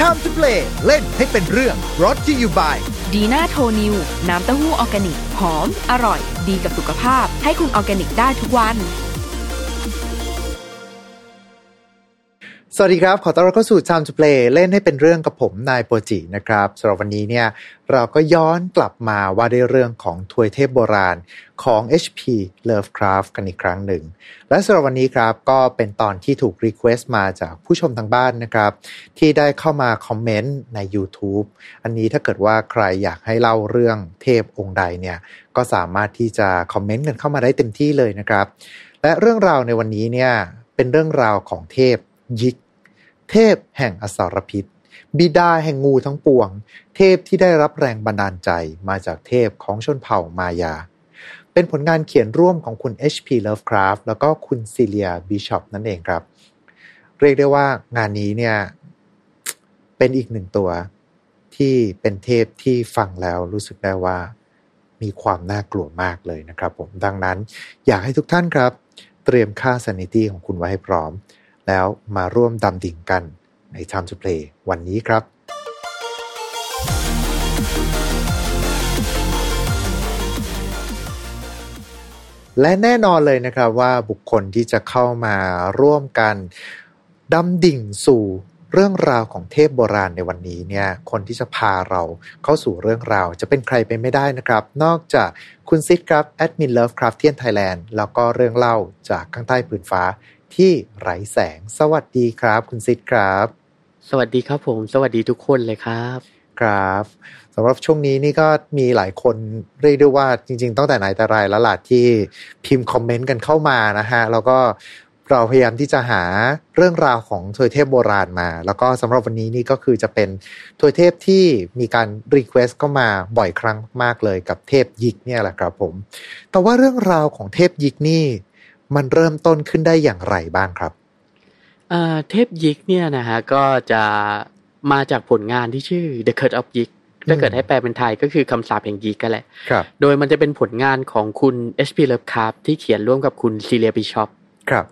Time to play เล่นให้เป็นเรื่อง brought to you by ดีน่าโทนิวน้ำเต้าหู้ออร์แกนิก หอม อร่อย ดีกับสุขภาพ ให้คุณออร์แกนิกได้ทุกวัน สวัสดีครับ ขอต้อนรับเข้าสู่ Time to Play เล่นให้เป็นเรื่องกับผมนายโปจินะครับสำหรับวันนี้เนี่ยเราก็ย้อนกลับมาว่าด้วยเรื่องของทวยเทพโบราณของ HP Lovecraft กันอีกครั้งหนึ่ง และสำหรับวันนี้ครับก็เป็นตอนที่ถูก request มาจากผู้ชมทางบ้านนะครับ ที่ได้เข้ามาคอมเมนต์ใน YouTube อันนี้ถ้าเกิดว่าใครอยากให้เล่าเรื่องเทพองค์ใดเนี่ยก็สามารถที่จะคอมเมนต์กันเข้ามาได้เต็มที่เลยนะครับ และเรื่องราวในวันนี้เนี่ยเป็นเรื่องราวของเทพยิก เทพแห่งอสารพิษ บิดาแห่งงูทั้งปวง เทพที่ได้รับแรงบันดาลใจมาจากเทพของชนเผ่ามายา เป็นผลงานเขียนร่วมของคุณ H.P. Lovecraft แล้วก็คุณซิเลียบิชอปนั่นเองครับ เรียกได้ว่างานนี้เนี่ย เป็นอีกหนึ่งตัวที่เป็นเทพที่ฟังแล้วรู้สึกได้ว่ามีความน่ากลัวมากเลยนะครับผมดังนั้นอยากให้ทุกท่านครับ เตรียมค่า sanity ของคุณไว้ให้พร้อม แล้วมาร่วมดำดิ่งกันใน Time to Play วันนี้ครับ และแน่นอนเลยนะครับว่าบุคคลที่จะเข้ามาร่วมกันดำดิ่งสู่เรื่องราวของเทพโบราณในวันนี้เนี่ย คนที่จะพาเราเข้าสู่เรื่องราว จะเป็นใครไปไม่ได้นะครับ นอกจากคุณซิดครับแอดมิน Lovecraftian Thailand แล้วก็เรื่องเล่าจากข้างใต้ผืนฟ้า ที่ไร้แสง สวัสดีครับ คุณซิดครับ สวัสดีครับผม สวัสดีทุกคนเลยครับครับสำหรับช่วงนี้นี่ก็มีหลายคนเรียกได้ว่าจริง ๆ ตั้งแต่ไหนแต่ไรแล้วล่ะที่พิมพ์คอมเมนต์กันเข้ามานะฮะ แล้วก็เราพยายามที่จะหาเรื่องราวของทวยเทพโบราณมา แล้วก็สำหรับวันนี้นี่ก็คือจะเป็นทวยเทพที่มีการ request เข้ามาบ่อยครั้งมากเลยกับเทพยิกเนี่ยแหละครับผม แต่ว่าเรื่องราวของเทพยิกนี่ มันเริ่มต้นขึ้นได้อย่างไรบ้างครับอ่าเทพยิกเนี่ยนะฮะก็จะมาจากผลงานที่ชื่อ The Curse of Yik ถ้าเกิดให้แปลเป็นไทยก็คือคำสาปแห่งยิกก็แหละครับโดยมันจะเป็นผลงานของคุณ H.P. Lovecraft ที่เขียนร่วมกับคุณซีเลียบิชอปครับ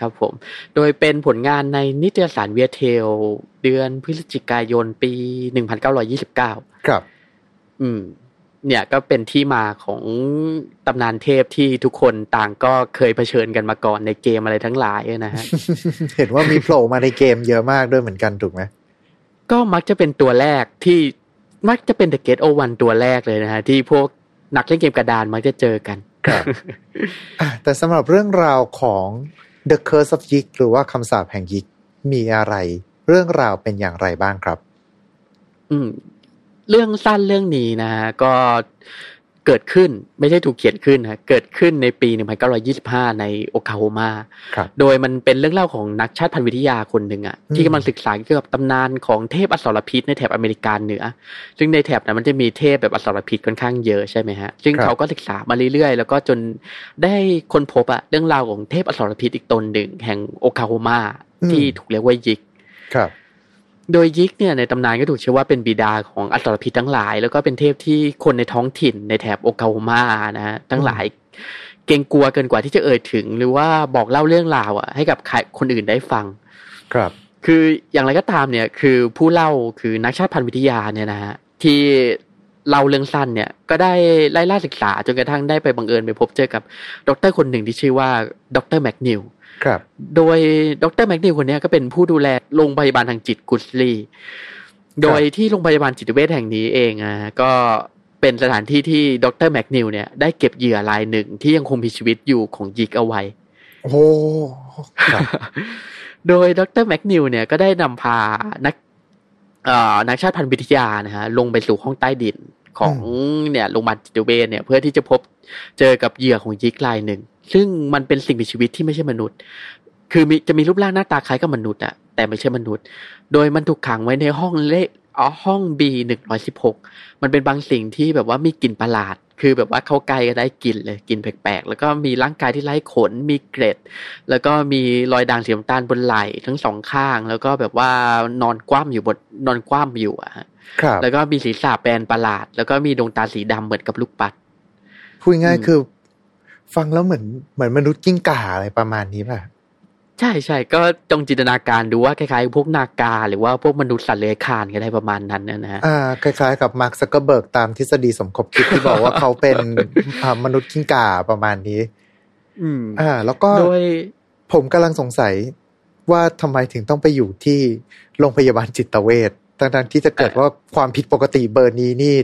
ครับผม โดยเป็นผลงานในนิตยสารเวียเทล เดือนพฤศจิกายนปี 1929 ครับ อืม เนี่ยก็เป็นที่มาของตำนานเทพที่ทุกคนต่างก็เคยเผชิญกันมาก่อนในเกมอะไรทั้งหลายนะฮะ เห็นว่ามีโผล่มาในเกมเยอะมากด้วยเหมือนกันถูกไหมก็มักจะเป็นตัวแรกที่มักจะเป็น The Gate O One ตัวแรกเลยนะฮะ ที่พวกนักเล่นเกมกระดานมักจะเจอกันครับอะแต่สำหรับเรื่องราวของ The Curse of Yik หรือว่าคำสาปแห่งยิกมีอะไร เรื่องราวเป็นอย่างไรบ้างครับ อืม เรื่องสั้นเรื่องนี้นะฮะก็เกิดขึ้นไม่ใช่ถูกเขียนขึ้นนะเกิดขึ้นในปี 1925 ในโอคลาโฮมาครับโดยมันเป็นเรื่องเล่าของนักชาติพันธุ์วิทยาคนหนึ่งอะอืมที่กำลังศึกษาเกี่ยวกับตำนานของเทพอสรพิษในแถบอเมริกาเหนือ ซึ่งในแถบนั้นมันจะมีเทพแบบอสรพิษค่อนข้างเยอะใช่ไหมฮะ ซึ่งเขาก็ศึกษามาเรื่อยๆ แล้วก็จนได้ค้นพบอะเรื่องราวของเทพอสรพิษอีกตนหนึ่ง แห่งโอคลาโฮมาที่ถูกเรียกว่ายิกครับ โดยยิกเนี่ยในตำนานก็ถูกเชื่อว่าเป็นบิดาของอสรพิษทั้งหลาย แล้วก็เป็นเทพที่คนในท้องถิ่นในแถบโอคลาโฮมานะฮะทั้งหลายเกรงกลัวเกินกว่าที่จะเอ่ยถึง หรือว่าบอกเล่าเรื่องราวอะให้กับใครคนอื่นได้ฟัง ครับ คืออย่างไรก็ตามเนี่ยคือผู้เล่าคือนักชาติพันธุ์วิทยาเนี่ยนะฮะที่เล่าเรื่องสั้นเนี่ยก็ได้ไล่ล่าศึกษาจนกระทั่งได้ไปบังเอิญไปพบเจอกับดรคนหนึ่งที่ชื่อว่าดรแมคนิว ครับ โดยดรแมคนิวคนเนี้ยก็เป็นผู้ดูแลโรงพยาบาลทางจิตกุสลีโดยที่โรงพยาบาลจิตเวชแห่งนี้เองอะก็เป็นสถานที่ที่ดรแมคนิวเนี่ยได้เก็บเหยื่อรายหนึ่งที่ยังคงมีชีวิตอยู่ของยิกเอาไว้ โอ้โหครับโดยดรแมคนิวเนี่ยก็ได้นำพานักเอ่อนักชาติพันธุ์วิทยานะฮะลงไปสู่ห้องใต้ดินของเนี่ยโรงพยาบาลจิตเวชเนี่ยเพื่อที่จะพบเจอกับเหยื่อของยิกรายหนึ่ง ซึ่งมันเป็นสิ่งมีชีวิตที่ไม่ใช่มนุษย์ คือมีจะมีรูปร่างหน้าตาคล้ายกับมนุษย์อะแต่ไม่ใช่มนุษย์ โดยมันถูกขังไว้ในห้องเลขอ๋อห้อง B หนึ่งร้อยสิบหกมันเป็นบางสิ่งที่แบบว่ามีกลิ่นประหลาด คือแบบว่าเข้าใกล้ก็ได้กลิ่นเลยกลิ่นแปลกๆ แล้วก็มีร่างกายที่ไร้ขน มีเกล็ด แล้วก็มีรอยด่างสีน้ำตาลบนไหล่ทั้งสองข้าง แล้วก็แบบว่านอนคว่ำอยู่บนนอนคว่ำอยู่อะฮะครับ แล้วก็มีศีรษะแปลนประหลาด แล้วก็มีดวงตาสีดำเหมือนกับลูกปัดพูดง่ายอืมๆคือ ฟังแล้วเหมือนเหมือนมนุษย์กิ้งก่าอะไรประมาณนี้ป่ะใช่ใช่ก็จงจินตนาการดูว่าคล้ายๆ พวกนากา หรือว่าพวกมนุษย์สัตว์เลื้อยคลานก็ได้ประมาณนั้นนะฮะอ่าคล้ายๆ กับมาร์คซักเกอร์เบิร์กตามทฤษฎีสมคบคิดที่บอกว่าเขาเป็นอ่ามนุษย์กิ้งก่าประมาณนี้ อืม อ่า แล้วก็โดยผมกำลังสงสัยว่าทำไมถึงต้องไปอยู่ที่โรงพยาบาลจิตเวชทั้งๆที่จะเกิดว่าความผิดปกติเบอร์นี้นี่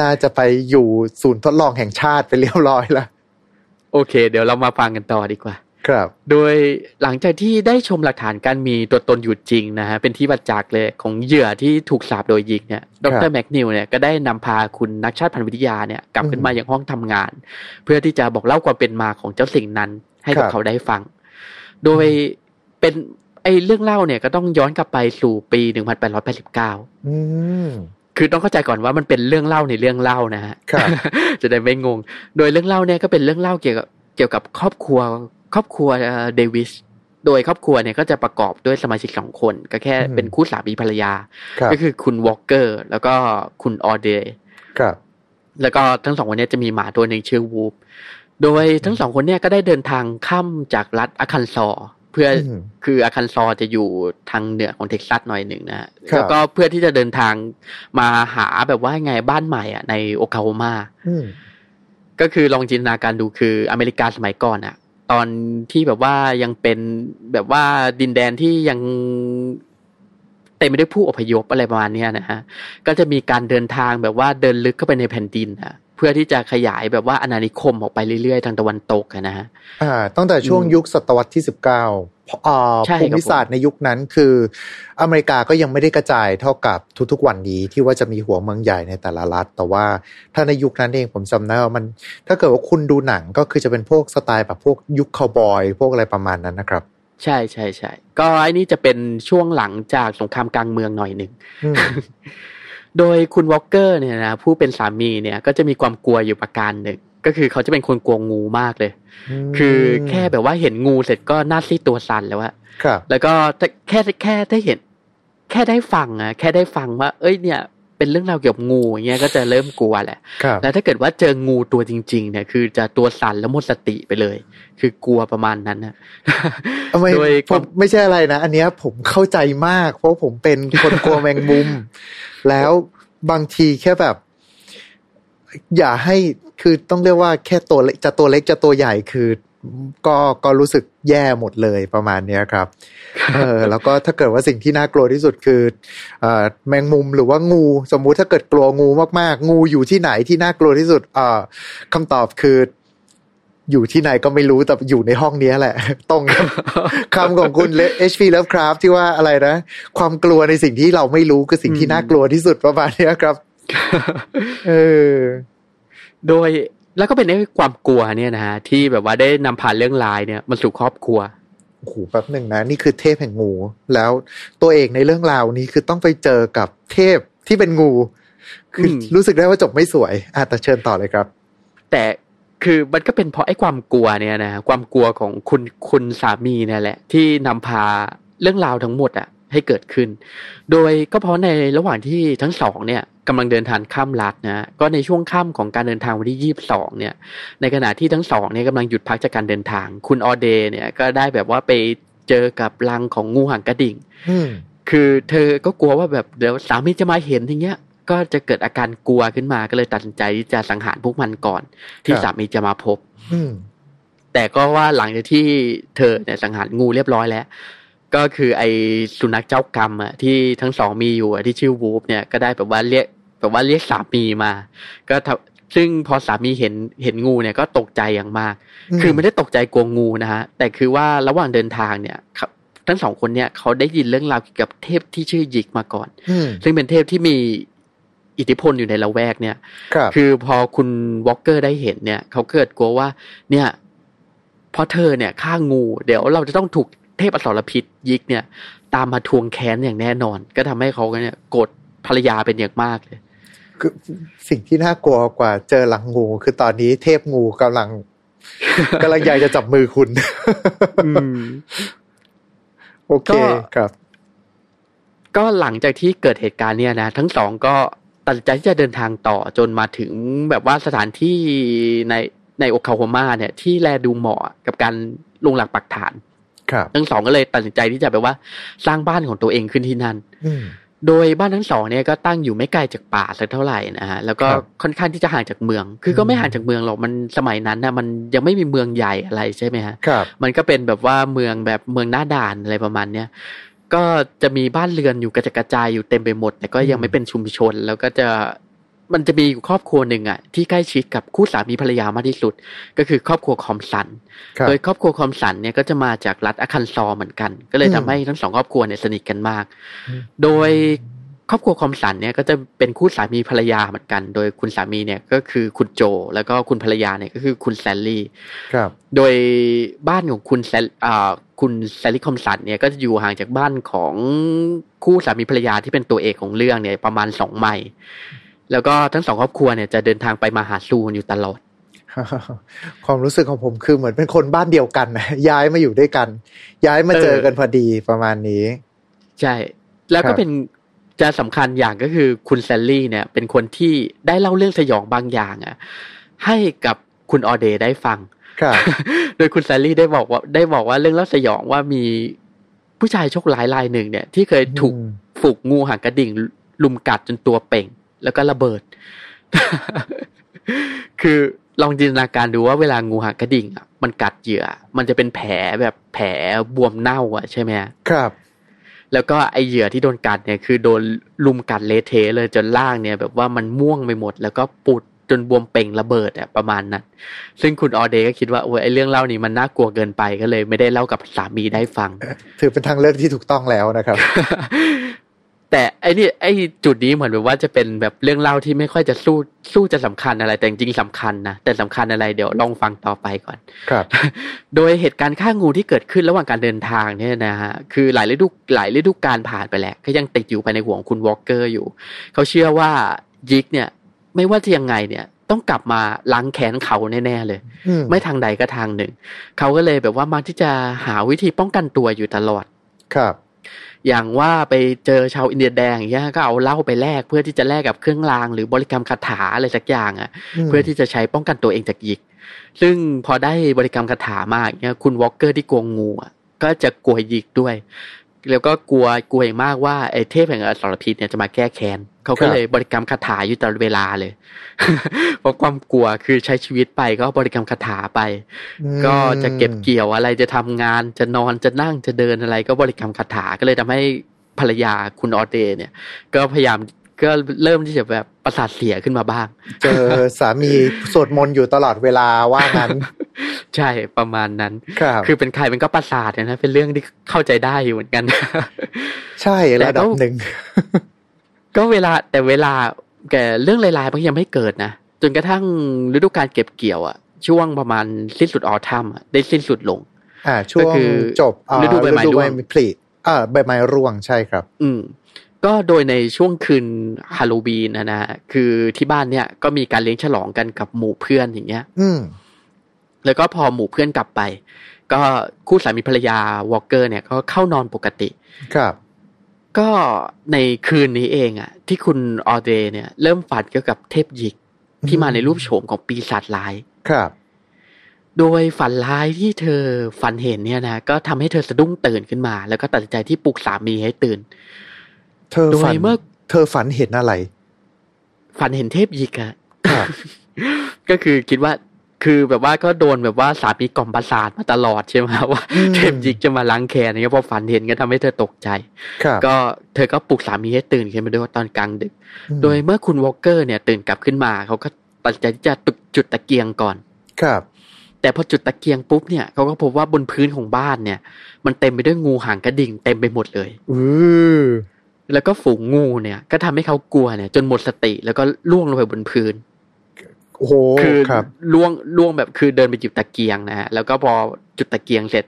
น่าจะไปอยู่ศูนย์ทดลองแห่งชาติไปเรียบร้อยแล้ว โอเค เดี๋ยวเรามาฟังกันต่อดีกว่า ครับ โดยหลังจากที่ได้ชมหลักฐานการมีตัวตนอยู่จริงนะฮะเป็นที่ประจักษ์เลยของเหยื่อที่ถูกสาบโดยยิงเนี่ยดครัรบแมคนิวเนี่ยก็ได้นำพาคุณนักชาติพันธุ์วิทยาเนี่ยกลับขึ้นอืมมาอย่างห้องทำงาน เพื่อที่จะบอกเล่าความเป็นมาของเจ้าสิ่งนั้น ให้กับครับเขาได้ฟัง โดยเป็นไอเรื่องเล่าเนี่ยก็ต้องย้อนกลับไปสู่ปี1889อืม คือต้องเข้าใจก่อนว่ามันเป็นเรื่องเล่าในเรื่องเล่านะฮะครับจะได้ไม่งง โดยเรื่องเล่าเนี่ยก็เป็นเรื่องเล่าเกี่ยวกับเกี่ยวกับครอบครัว ครอบครัวเอ่อเดวิสโดยครอบครัวเนี่ยก็จะประกอบด้วยสมาชิกสองคน ก็แค่อืมเป็นคู่สามีภรรยาครับก็คือคุณวอลเกอร์ แล้วก็คุณออเดย์ครับแล้วก็ทั้งสองคนเนี้จะมีหมาตัวหนึ่งชื่อวูฟโดยทั้งสองคนเนี่ยก็ได้เดินทางข้ามจากรัฐอาคันซอเพื่ออมคืออาคันซอจะอยู่ทางเหนือของเท็กซัสหน่อยหนึ่งนะฮะครับแล้วก็เพื่อที่จะเดินทางมาหาแบบว่าไงบ้านใหม่อะในโอคลาโฮมาอืมก็คือลองจินตนาการดูคืออเมริกาสมัยก่อนอะตอนที่แบบว่ายังเป็นแบบว่าดินแดนที่ยังเต็มไปด้วยผู้อพยพอะไรประมาณเนี้ยนะฮะก็จะมีการเดินทางแบบว่าเดินลึกเข้าไปในแผ่นดินอะ เพื่อที่จะขยายแบบว่าอาณานิคมออกไปเรื่อยๆ ทางตะวันตกอะนะฮะอ่าตั้งแต่ช่วงอืมยุคศตวรรษที่สิบเก้าอ่าใช่ครับภูมิศาสตร์ในยุคนั้นคือ อเมริกาก็ยังไม่ได้กระจายเท่ากับทุกๆวันนี้ที่ว่าจะมีหัวเมืองใหญ่ในแต่ละรัฐ แต่ว่าถ้าในยุคนั้นเองผมจำได้ว่ามัน ถ้าเกิดว่าคุณดูหนังก็คือจะเป็นพวกสไตล์แบบพวกยุคคาวบอย พวกอะไรประมาณนั้นนะครับใช่ใช่ใช่ก็ไอ้นี่จะเป็นช่วงหลังจากสงครามกลางเมืองหน่อยหนึ่งอืม โดยคุณวอลเกอร์เนี่ยนะผู้เป็นสามีเนี่ยก็จะมีความกลัวอยู่ประการหนึ่งก็คือเขาจะเป็นคนกลัวงูมากเลย คือแค่แบบว่าเห็นงูเสร็จก็หน้าซีดตัวสั่นแล้วอะครับแล้วก็ถ้าแค่แค่ได้เห็น แค่ได้ฟังอะแค่ได้ฟังว่า เอ้ยเนี่ย เป็นเรื่องราวเกี่ยวกับงูอย่างเงี้ยก็จะเริ่มกลัวแหละครับแล้วถ้าเกิดว่าเจองูตัวจริง ๆ เนี่ย คือจะตัวสั่นแล้วหมดสติไปเลย คือกลัวประมาณนั้นนะทำไมโดยผความมไม่ใช่อะไรนะอันเนี้ยผมเข้าใจมาก เพราะผมเป็นคนกลัวแมงมุม แล้วบางทีแค่แบบ อย่าให้คือต้องเรียกว่าแค่ตัวเล็กจะตัวเล็กจะตัวใหญ่คือ ก็ก็รู้สึกแย่หมดเลยประมาณเนี้ยครับเออแล้วก็ถ้าเกิดว่าสิ่งที่น่ากลัวที่สุดคือเอ่อแมงมุมหรือว่างู สมมุติถ้าเกิดกลัวงูมากๆ งูอยู่ที่ไหนที่น่ากลัวที่สุดเอ่อคำตอบคืออยู่ที่ไหนก็ไม่รู้แต่อยู่ในห้องเนี้ยแหละ ตรงกับคำของคุณ HP Lovecraft ที่ว่าอะไรนะ ความกลัวในสิ่งที่เราไม่รู้คือสิ่งที่อืมน่ากลัวที่สุดประมาณเนี้ยครับ เออ โดย แล้วก็เป็นไอ้ความกลัวเนี่ยนะฮะที่แบบว่าได้นำพาเรื่องรายเนี่ยมาสู่ครอบครัวโอ้โหแป๊บหนึ่งนะ นี่คือเทพแห่งงู แล้วตัวเอกในเรื่องราวนี้คือต้องไปเจอกับเทพที่เป็นงู คืออมรู้สึกได้ว่าจบไม่สวยอะแต่เชิญต่อเลยครับ แต่คือมันก็เป็นเพราะไอ้ความกลัวเนี่ยนะความกลัวของคุณคุณสามีเนี่ยแหละ ที่นำพาเรื่องราวทั้งหมดอะ ให้เกิดขึ้น โดยก็เพราะในระหว่างที่ทั้งสองเนี่ยกำลังเดินทางข้ามรัฐนะฮะก็ในช่วงค่ำของการเดินทางวันที่ยี่สิบสองเนี่ย ในขณะที่ทั้งสองเนี่ยกำลังหยุดพักจากการเดินทาง คุณออเดย์เนี่ยก็ได้แบบว่าไปเจอกับรังของงูหางกระดิ่งอืมคือเธอก็กลัวว่าแบบเดี๋ยวสามีจะมาเห็นอย่างเงี้ย ก็จะเกิดอาการกลัวขึ้นมาก็เลยตัดสินใจที่จะสังหารพวกมันก่อน ที่ครับสามีจะมาพบอืมแต่ก็ว่าหลังจากที่เธอเนี่ยสังหารงูเรียบร้อยแล้ว ก็คือไอ้สุนัขเจ้ากรรมอะที่ทั้งสองมีอยู่อะที่ชื่อวูฟเนี่ยก็ได้แบบว่าเรียกแบบว่าเรียกสามีมา ก็ทำซึ่งพอสามีเห็นเห็นงูเนี่ยก็ตกใจอย่างมาก คือไม่ได้ตกใจกลัวงูนะฮะแต่คือว่าระหว่างเดินทางเนี่ยครับทั้งสองคนเนี่ยเขาได้ยินเรื่องราวเกี่ยวกับเทพที่ชื่อยิกมาก่อนอืมซึ่งเป็นเทพที่มีอิทธิพลอยู่ในละแวกเนี่ยครับคือพอคุณวอลเกอร์ได้เห็นเนี่ยเขาเกิดกลัวว่า เนี่ยเพราะเธอเนี่ยฆ่างู เดี๋ยวเราจะต้องถูก เทพอสรพิษยิกเนี่ย ตามมาทวงแค้นอย่างแน่นอน ก็ทำให้เขาเนี่ยโกรธภรรยาเป็นอย่างมากเลยคือสิ่งที่น่ากลัวกว่าเจอหลังงู คือตอนนี้เทพงูกำลังกำลังอยากจะจับมือคุณโอเคก็ครับ ก็หลังจากที่เกิดเหตุการณ์เนี่ยนะทั้งสองก็ตัดสินใจที่จะเดินทางต่อจนมาถึงแบบว่าสถานที่ในในโอคลาโฮมาเนี่ย ที่แลดูเหมาะกับการลงหลักปักฐานครับ ทั้งสองก็เลยตัดสินใจที่จะแบบว่า สร้างบ้านของตัวเองขึ้นที่นั่นอืมโดยบ้านทั้งสองเนี่ยก็ตั้งอยู่ไม่ไกลจากป่าสักเท่าไหร่นะฮะแล้วก็ครับค่อนข้างที่จะห่างจากเมือง คือก็ไม่ห่างจากเมืองหรอกมันสมัยนั้นนะมันยังไม่มีเมืองใหญ่อะไรใช่ไหมฮะครับมันก็เป็นแบบว่าเมืองแบบเมืองหน้าด่านอะไรประมาณเนี้ยก็จะมีบ้านเรือนอยู่กระจดกระจายอยู่เต็มไปหมด แต่ก็ยังไม่เป็นชุมชน แล้วก็จะ มันจะมีอยู่ครอบครัวหนึ่งอะที่ใกล้ชิดกับคู่สามีภรรยามากที่สุด ก็คือครอบครัวคอมสันครับโดยครอบครัวคอมสันเนี่ยก็จะมาจากรัฐอาคันซอเหมือนกัน ก็เลยอืมทำให้ทั้งสองครอบครัวเนี่ยสนิทกันมากอืมโดยครอบครัวคอมสันเนี่ยก็จะเป็นคู่สามีภรรยาเหมือนกัน โดยคุณสามีเนี่ยก็คือคุณโจ แล้วก็คุณภรรยาเนี่ยก็คือคุณแซลลี่ ครับ โดยบ้านของคุณแซลอ่าคุณแซลลี่คอมสันเนี่ยก็จะอยู่ห่างจากบ้านของคู่สามีภรรยาที่เป็นตัวเอกของเรื่องเนี่ยประมาณสองไมล์ แล้วก็ทั้งสองครอบครัวเนี่ยจะเดินทางไปมาหาสู่กันอยู่ตลอด ความรู้สึกของผมคือเหมือนเป็นคนบ้านเดียวกันนะย้ายมาอยู่ด้วยกัน ย้ายมาเจอกันพอดีประมาณนี้ ใช่ แล้วครัก็บเป็นจะสำคัญอย่างก็คือคุณแซลลี่เนี่ย เป็นคนที่ได้เล่าเรื่องสยองบางอย่างอะ ให้กับคุณออเดย์ได้ฟังครับโดยคุณแซลลี่ได้บอกว่าได้บอกว่าเรื่องเล่าสยองว่ามีผู้ชายโชคร้ายรายหนึ่งเนี่ย ที่เคยถูกอืมฝูกงูหางกระดิ่งลุมกัดจนตัวเป่ง แล้วก็ระเบิด คือลองจินตนาการดูว่าเวลางูหางกระดิ่งอะมันกัดเหยื่อ มันจะเป็นแผลแบบแผลบวมเน่า อะใช่ไหมฮะครับ แล้วก็ไอเหยื่อที่โดนกัดเนี่ยคือโดนลุมกัดเละเทะเลยจนล่างเนี่ย แบบว่ามันม่วงไปหมด แล้วก็ปุดจนบวมเป่งระเบิดอะประมาณนั้น ซึ่งคุณออเดย์ก็คิดว่าโอ้ยไอเรื่องเล่านี้มันน่ากลัวเกินไปก็เลย ไม่ได้เล่ากับสามีได้ฟัง ถือเป็นทางเลือกที่ถูกต้องแล้วนะครับ แต่ไอ้นี่ไอ้จุดนี้เหมือนแบบว่าจะเป็นแบบเรื่องเล่าที่ไม่ค่อยจะสู้สู้จะสำคัญอะไร แต่จริงๆสำคัญนะแต่สำคัญอะไรเดี๋ยวลองฟังต่อไปก่อน ครับ โดยเหตุการณ์ฆ่างูที่เกิดขึ้นระหว่างการเดินทางเนี่ยนะฮะคือหลายฤดูหลายฤดูกาลผ่านไปแล้วก็ยังติดอยู่ภายในหัวของคุณวอลเกอร์อยู่ เขาเชื่อว่ายิกเนี่ย ไม่ว่าจะยังไงเนี่ยต้องกลับมาล้างแค้นเขาแน่ๆเลยอืมไม่ทางใดก็ทางหนึ่ง เขาก็เลยแบบว่ามักที่จะหาวิธีป้องกันตัวอยู่ตลอด ครับ อย่างว่าไปเจอชาวอินเดียแดงอย่างเงี้ยก็เอาเหล้าไปแลกเพื่อที่จะแลกกับเครื่องราง หรือบริกรรมคาถาอะไรสักอย่างอะ่ะ เพื่อที่จะใช้ป้องกันตัวเองจากยิก ซึ่งพอได้บริกรรมคาถามากเนี่ยคุณวอลเกอร์ที่กลัวงูอะก็จะกลัวหยิกด้วย แล้วก็กลัวกลัวอย่างมากว่าไอ้เทพแห่งอสรพิษเนี่ยจะมาแก้แค้นเขาก็เลยบริกรรมคาถาอยู่ตลอดเวลาเลยเพราะความกลัวคือใช้ชีวิตไปก็บริกรรมคาถาไปอืมก็จะเก็บเกี่ยวอะไรจะทำงานจะนอนจะนั่งจะเดินอะไร ก็บริกรรมคาถาก็เลยทำให้ภรรยาคุณออเดย์เนี่ย ก็พยายามก็เริ่มที่จะแบบประสาทเสียขึ้นมาบ้าง เจอสามีสวดมนต์อยู่ตลอดเวลาว่างั้น ใช่ประมาณนั้นครับคือเป็นใครเป็นก็ประสาทนะเป็นเรื่องที่เข้าใจได้อยู่เหมือนกัน ใช่ระดับหนึ่งก็เวลาแต่เวลาแกเรื่องลายๆบางทียังไม่เกิดนะจนกระทั่งฤดูการเก็บเกี่ยวอะช่วงประมาณสิ้นสุดออทัมอะได้สิ้นสุดลง อ่า ช่วงก็คือจบอ่าฤดูใบไม้ร่วงผลิอ่าใบไม้ร่วงใช่ครับ อืม ก็โดยในช่วงคืนฮาโลวีนนะนะคือที่บ้านเนี่ยก็มีการเลี้ยงฉลองกันกับหมู่เพื่อนอย่างเงี้ย อืม แล้วก็พอหมู่เพื่อนกลับไป ก็คู่สามีภรรยาวอลเกอร์เนี่ยก็เข้านอนปกติ ครับ ก็ในคืนนี้เองอะที่คุณออเดย์เนี่ย เริ่มฝันเกี่ยวกับเทพหยิกที่มาในรูปโฉมของปีศาจร้าย ครับ โดยฝันร้ายที่เธอฝันเห็นเนี่ยนะก็ทำให้เธอสะดุ้งตื่นขึ้นมา แล้วก็ตัดสินใจที่ปลุกสามีให้ตื่น เธอโดฝันยเมื่อ เธอฝันเห็นอะไร ฝันเห็นเทพหยิกอะครับก็คือคิดว่า คือแบบว่าก็โดนแบบว่าสามีกล่อมประสาทมาตลอดใช่ไหมว่าอืมเทพหยิกจะมาล้างแค้นอย่างเงี้ยพอฝันเห็นก็ทำให้เธอตกใจครับก็เธอก็ปลุกสามีให้ตื่นขึ้นมาด้วยตอนกลางดึกอืมโดยเมื่อคุณวอลเกอร์เนี่ยตื่นกลับขึ้นมาเขาก็ตัดสินใจที่จะตุจุดตะเกียงก่อนครับ แต่พอจุดตะเกียงปุ๊บเนี่ยเขาก็พบว่าบนพื้นของบ้านเนี่ย มันเต็มไปด้วยงูหางกระดิ่งเต็มไปหมดเลย อือแล้วก็ฝูงงูเนี่ย ก็ทำให้เขากลัวเนี่ย จนหมดสติแล้วก็ล่วงลงไปบนพื้น โอ้โหคือครับล่วงล่วงแบบคือเดินไปจุดตะเกียงนะฮะแล้วก็พอจุดตะเกียงเสร็จ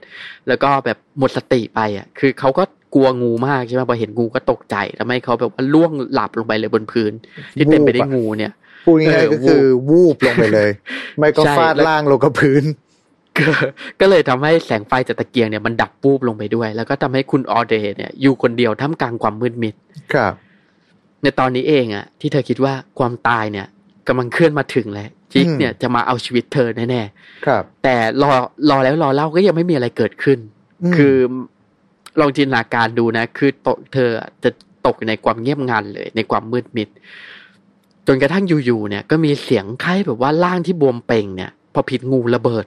แล้วก็แบบหมดสติไปอะ คือเขาก็กลัวงูมากใช่ไหมพอเห็นงูก็ตกใจทำให้เขาแบบว่าล่วงหลับลงไปเลยบนพื้น ที่เต็มไปด้วยงูเนี่ยพูดง่ายๆก็คือวูบลงไปเลย ไม่ก็ใช่ฟาดแล้วล่างลงกับพื้นก็ก็เลยทำให้แสงไฟจากตะเกียงเนี่ยมันดับปูบลงไปด้วย แล้วก็ทำให้คุณออเดย์เนี่ยอยู่คนเดียวท่ามกลางความมืดมิดครับ ในตอนนี้เองอะ ที่เธอคิดว่าความตายเนี่ย กำลังเคลื่อนมาถึงแล้วจิกอืมเนี่ยจะมาเอาชีวิตเธอแน่ครับๆแต่รอรอแล้วรอเล่าก็ยังไม่มีอะไรเกิดขึ้นมคือลองจินตนาการดูนะ คือตกเธอจะตกอยู่ในความเงียบงันเลย ในความมืดมิด จนกระทั่งอยู่ๆเนี่ย ก็มีเสียงคล้ายแบบว่าร่างที่บวมเป่งเนี่ย พอผิดงูระเบิด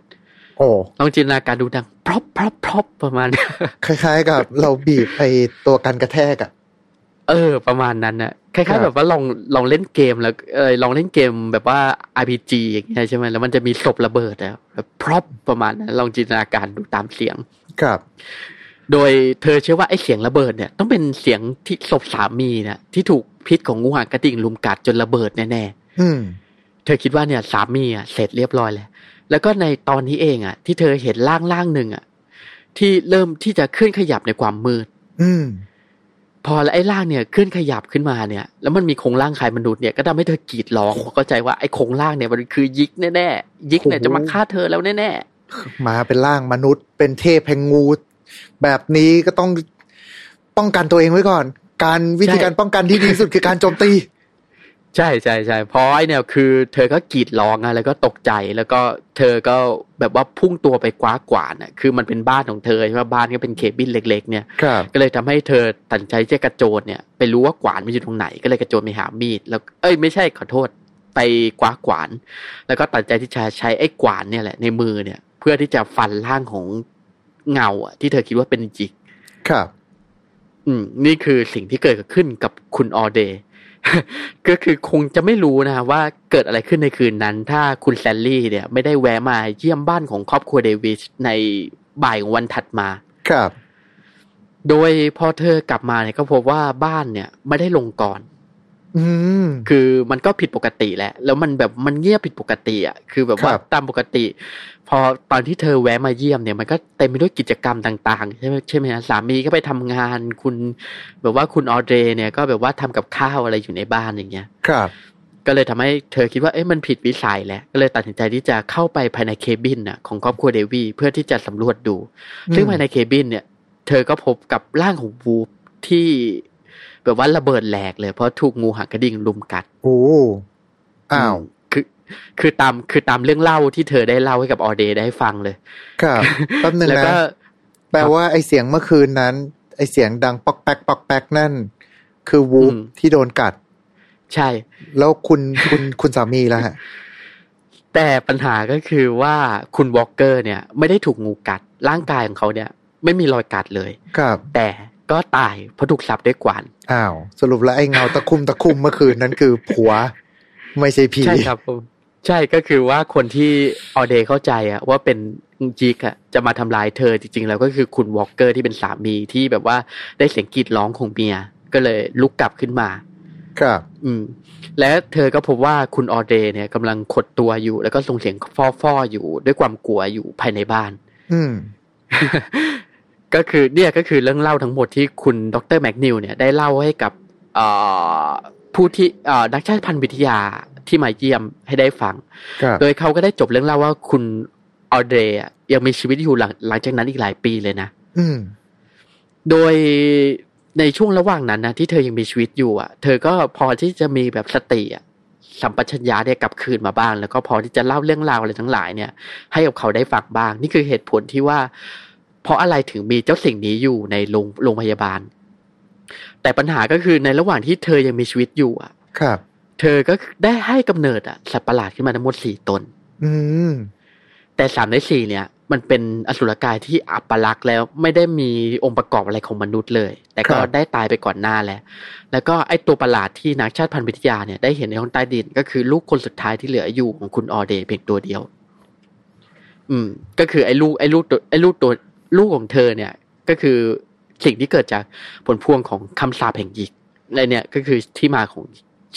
โอ้ลองจินตนาการดูดังพรอบพรอบพรอบประมาณคล้ายๆกับ เราบีบไอตัวกันกระแทกอะ เออ ประมาณนั้นนะคครัล้ายบๆแบบว่าลองลองเล่นเกมแล้วเออลองเล่นเกมแบบว่า RPG อย่างเงี้ยใช่ไหมแล้วมันจะมีศพระเบิดอะแบบพรอบประมาณนั้นลองจินตนาการดูตามเสียงครับ โดยเธอเชื่อว่าไอ้เสียงระเบิดเนี่ย ต้องเป็นเสียงที่ศพสามีเนี่ยที่ถูกพิษของงูหางกระดิ่งลุมกัดจนระเบิดแน่อืมๆเธอคิดว่าเนี่ยสามีอะเสร็จเรียบร้อยแล้วแล้วก็ในตอนนี้เองอะ ที่เธอเห็นร่างร่างหนึ่งอะที่เริ่มที่จะเคลื่อนขยับในความมืด อืม พอแล้วไอ้ร่างเนี่ยเคลื่อนขยับขึ้นมาเนี่ย แล้วมันมีโครงร่างคล้ายมนุษย์เนี่ยก็ทำให้เธอกรีดร้องเข้าใจว่าไอ้โครงร่างเนี่ยมันคือยิกแน่ๆยิกเนี่ยจะมาฆ่าเธอแล้วแน่ๆมาเป็นร่างมนุษย์ เป็นเทพแห่งงูแบบนี้ก็ต้องป้องกันตัวเองไว้ก่อน การวิธีการป้องกันที่ดีสุดคือการโจมตี ใช่ใช่ใช่เพราะไอ้เนี่ยคือ เธอก็กรีดร้องอะแล้วก็ตกใจแล้วก็เธอก็แบบว่าพุ่งตัวไปคว้ากวาดอะคือมันเป็นบ้านของเธอใช่ไหมบ้านก็เป็นเคบินเล็ก ๆ เนี่ยครับก็เลยทำให้เธอตัดสินใจจะกระโจนเนี่ยไปรู้ว่ากวานมันอยู่ตรงไหน ก็เลยกระโจนไปหามีดแล้วเอ้ยไม่ใช่ขอโทษไปคว้ากวาน แล้วก็ตัดสินใจที่จะใช้ไอ้กวานเนี่ยแหละในมือเนี่ย เพื่อที่จะฟันร่างของเงาอะที่เธอคิดว่าเป็นยิกครับ อืม นี่คือสิ่งที่เกิดขึ้นกับคุณออเดย์ ก็คือคงจะไม่รู้นะว่าเกิดอะไรขึ้นในคืนนั้น ถ้าคุณแซลลี่เนี่ยไม่ได้แวะมาเยี่ยมบ้านของครอบครัวเดวิสในบ่ายของวันถัดมา ครับ โดยพอเธอกลับมาเนี่ยก็พบว่าบ้านเนี่ยไม่ได้ลงกลอนอืม คือมันก็ผิดปกติแหละ แล้วมันแบบมันเงียบผิดปกติอะ คือแบบว่าครับตามปกติ พอตอนที่เธอแวะมาเยี่ยมเนี่ยมันก็เต็มไปด้วยกิจกรรมต่างๆ ใช่ไหมใช่ไหมฮะสามีก็ไปทำงานคุณ แบบว่าคุณออเดรเนี่ยก็แบบว่าทำกับข้าวอะไรอยู่ในบ้านอย่างเงี้ย ครับ ก็เลยทำให้เธอคิดว่าเอ๊ะมันผิดวิสัยแหละ ก็เลยตัดสินใจที่จะเข้าไปภายในเคบินน่ะของครอบครัวเดวีเพื่อที่จะสำรวจดู ซึ่งภายในเคบินเนี่ย เธอก็พบกับร่างของวูฟที่ แบบว่าระเบิดแหลกเลยเพราะถูกงูหางกระดิ่งลุมกัด โอ้ อ้าวมคือ คือตามคือตามเรื่องเล่าที่เธอได้เล่าให้กับออเดย์ได้ฟังเลยครับแป๊บหนึ่งแล้วนะก็แปลว่าไอเสียงเมื่อคืนนั้น ไอเสียงดังปอกแป๊กปอกแป๊กนั่น คือวูฟอืมที่โดนกัด ใช่ แล้วคุณคุณคุณสามีล่ะฮะแต่ปัญหาก็คือว่าคุณวอลเกอร์เนี่ย ไม่ได้ถูกงูกัด ร่างกายของเขาเนี่ย ไม่มีรอยกัดเลย ครับ แต่ ก็ตายเพราะถูกสับด้วยกวาน อ้าว สรุปแล้วไอ้เงาตะคุ่มตะคุ่มเมื่อคืนนั้นคือผัว ไม่ใช่ผีใช่ครับผมใช่ก็คือว่าคนที่ออเดย์เข้าใจอะว่าเป็นยิกอะจะมาทำร้ายเธอจริงๆ แล้วก็คือคุณวอลเกอร์ที่เป็นสามีที่แบบว่าได้เสียงกรีดร้องของเมีย ก็เลยลุกกลับขึ้นมา ครับ อืม และเธอก็พบว่าคุณออเดย์เนี่ยกำลังขดตัวอยู่ แล้วก็ส่งเสียงฟ่อๆอยู่ด้วยความกลัวอยู่ภายในบ้าน อืม ก็คือเนี่ยก็คือเรื่องเล่าทั้งหมดที่คุณดรแมกนิวเนี่ยได้เล่าให้กับเอ่อผู้ที่เอ่อนักชาติพันธุ์วิทยาที่มาเยี่ยมให้ได้ฟังครับโดยเขาก็ได้จบเรื่องเล่าว่าคุณออเดย์อะยังมีชีวิตอยู่หลังหลังจากนั้นอีกหลายปีเลยนะอืมโดยในช่วงระหว่างนั้นนะที่เธอยังมีชีวิตอยู่อะ เธอก็พอที่จะมีแบบสติอะสัมปชัญญะเนี่ยกลับคืนมาบ้าง แล้วก็พอที่จะเล่าเรื่องราวอะไรทั้งหลายเนี่ย ให้กับเขาได้ฟังบ้าง นี่คือเหตุผลที่ว่า เพราะอะไรถึงมีเจ้าสิ่งนี้อยู่ในโรงโรงพยาบาล แต่ปัญหาก็คือในระหว่างที่เธอยังมีชีวิตอยู่อะ ครับ เธอก็ได้ให้กำเนิดอะสัตว์ประหลาดขึ้นมาทั้งหมดสี่ตน อืมแต่สามในสี่เนี่ย มันเป็นอสุรกายที่อัปลักษณ์แล้วไม่ได้มีองค์ประกอบอะไรของมนุษย์เลย แต่ก็ครับได้ตายไปก่อนหน้าแล้ว แล้วก็ไอตัวประหลาดที่นักชาติพันธุ์วิทยาเนี่ยได้เห็นในห้องใต้ดิน ก็คือลูกคนสุดท้ายที่เหลืออยู่ของคุณออเดย์เพียงตัวเดียว อืม ก็คือไอ้ลูกไอ้ลูกตัวไอ้ลูกตัว ลูกของเธอเนี่ยก็คือสิ่งที่เกิดจากผลพวงของคำสาปแห่งยิกและเนี่ยก็คือที่มาของ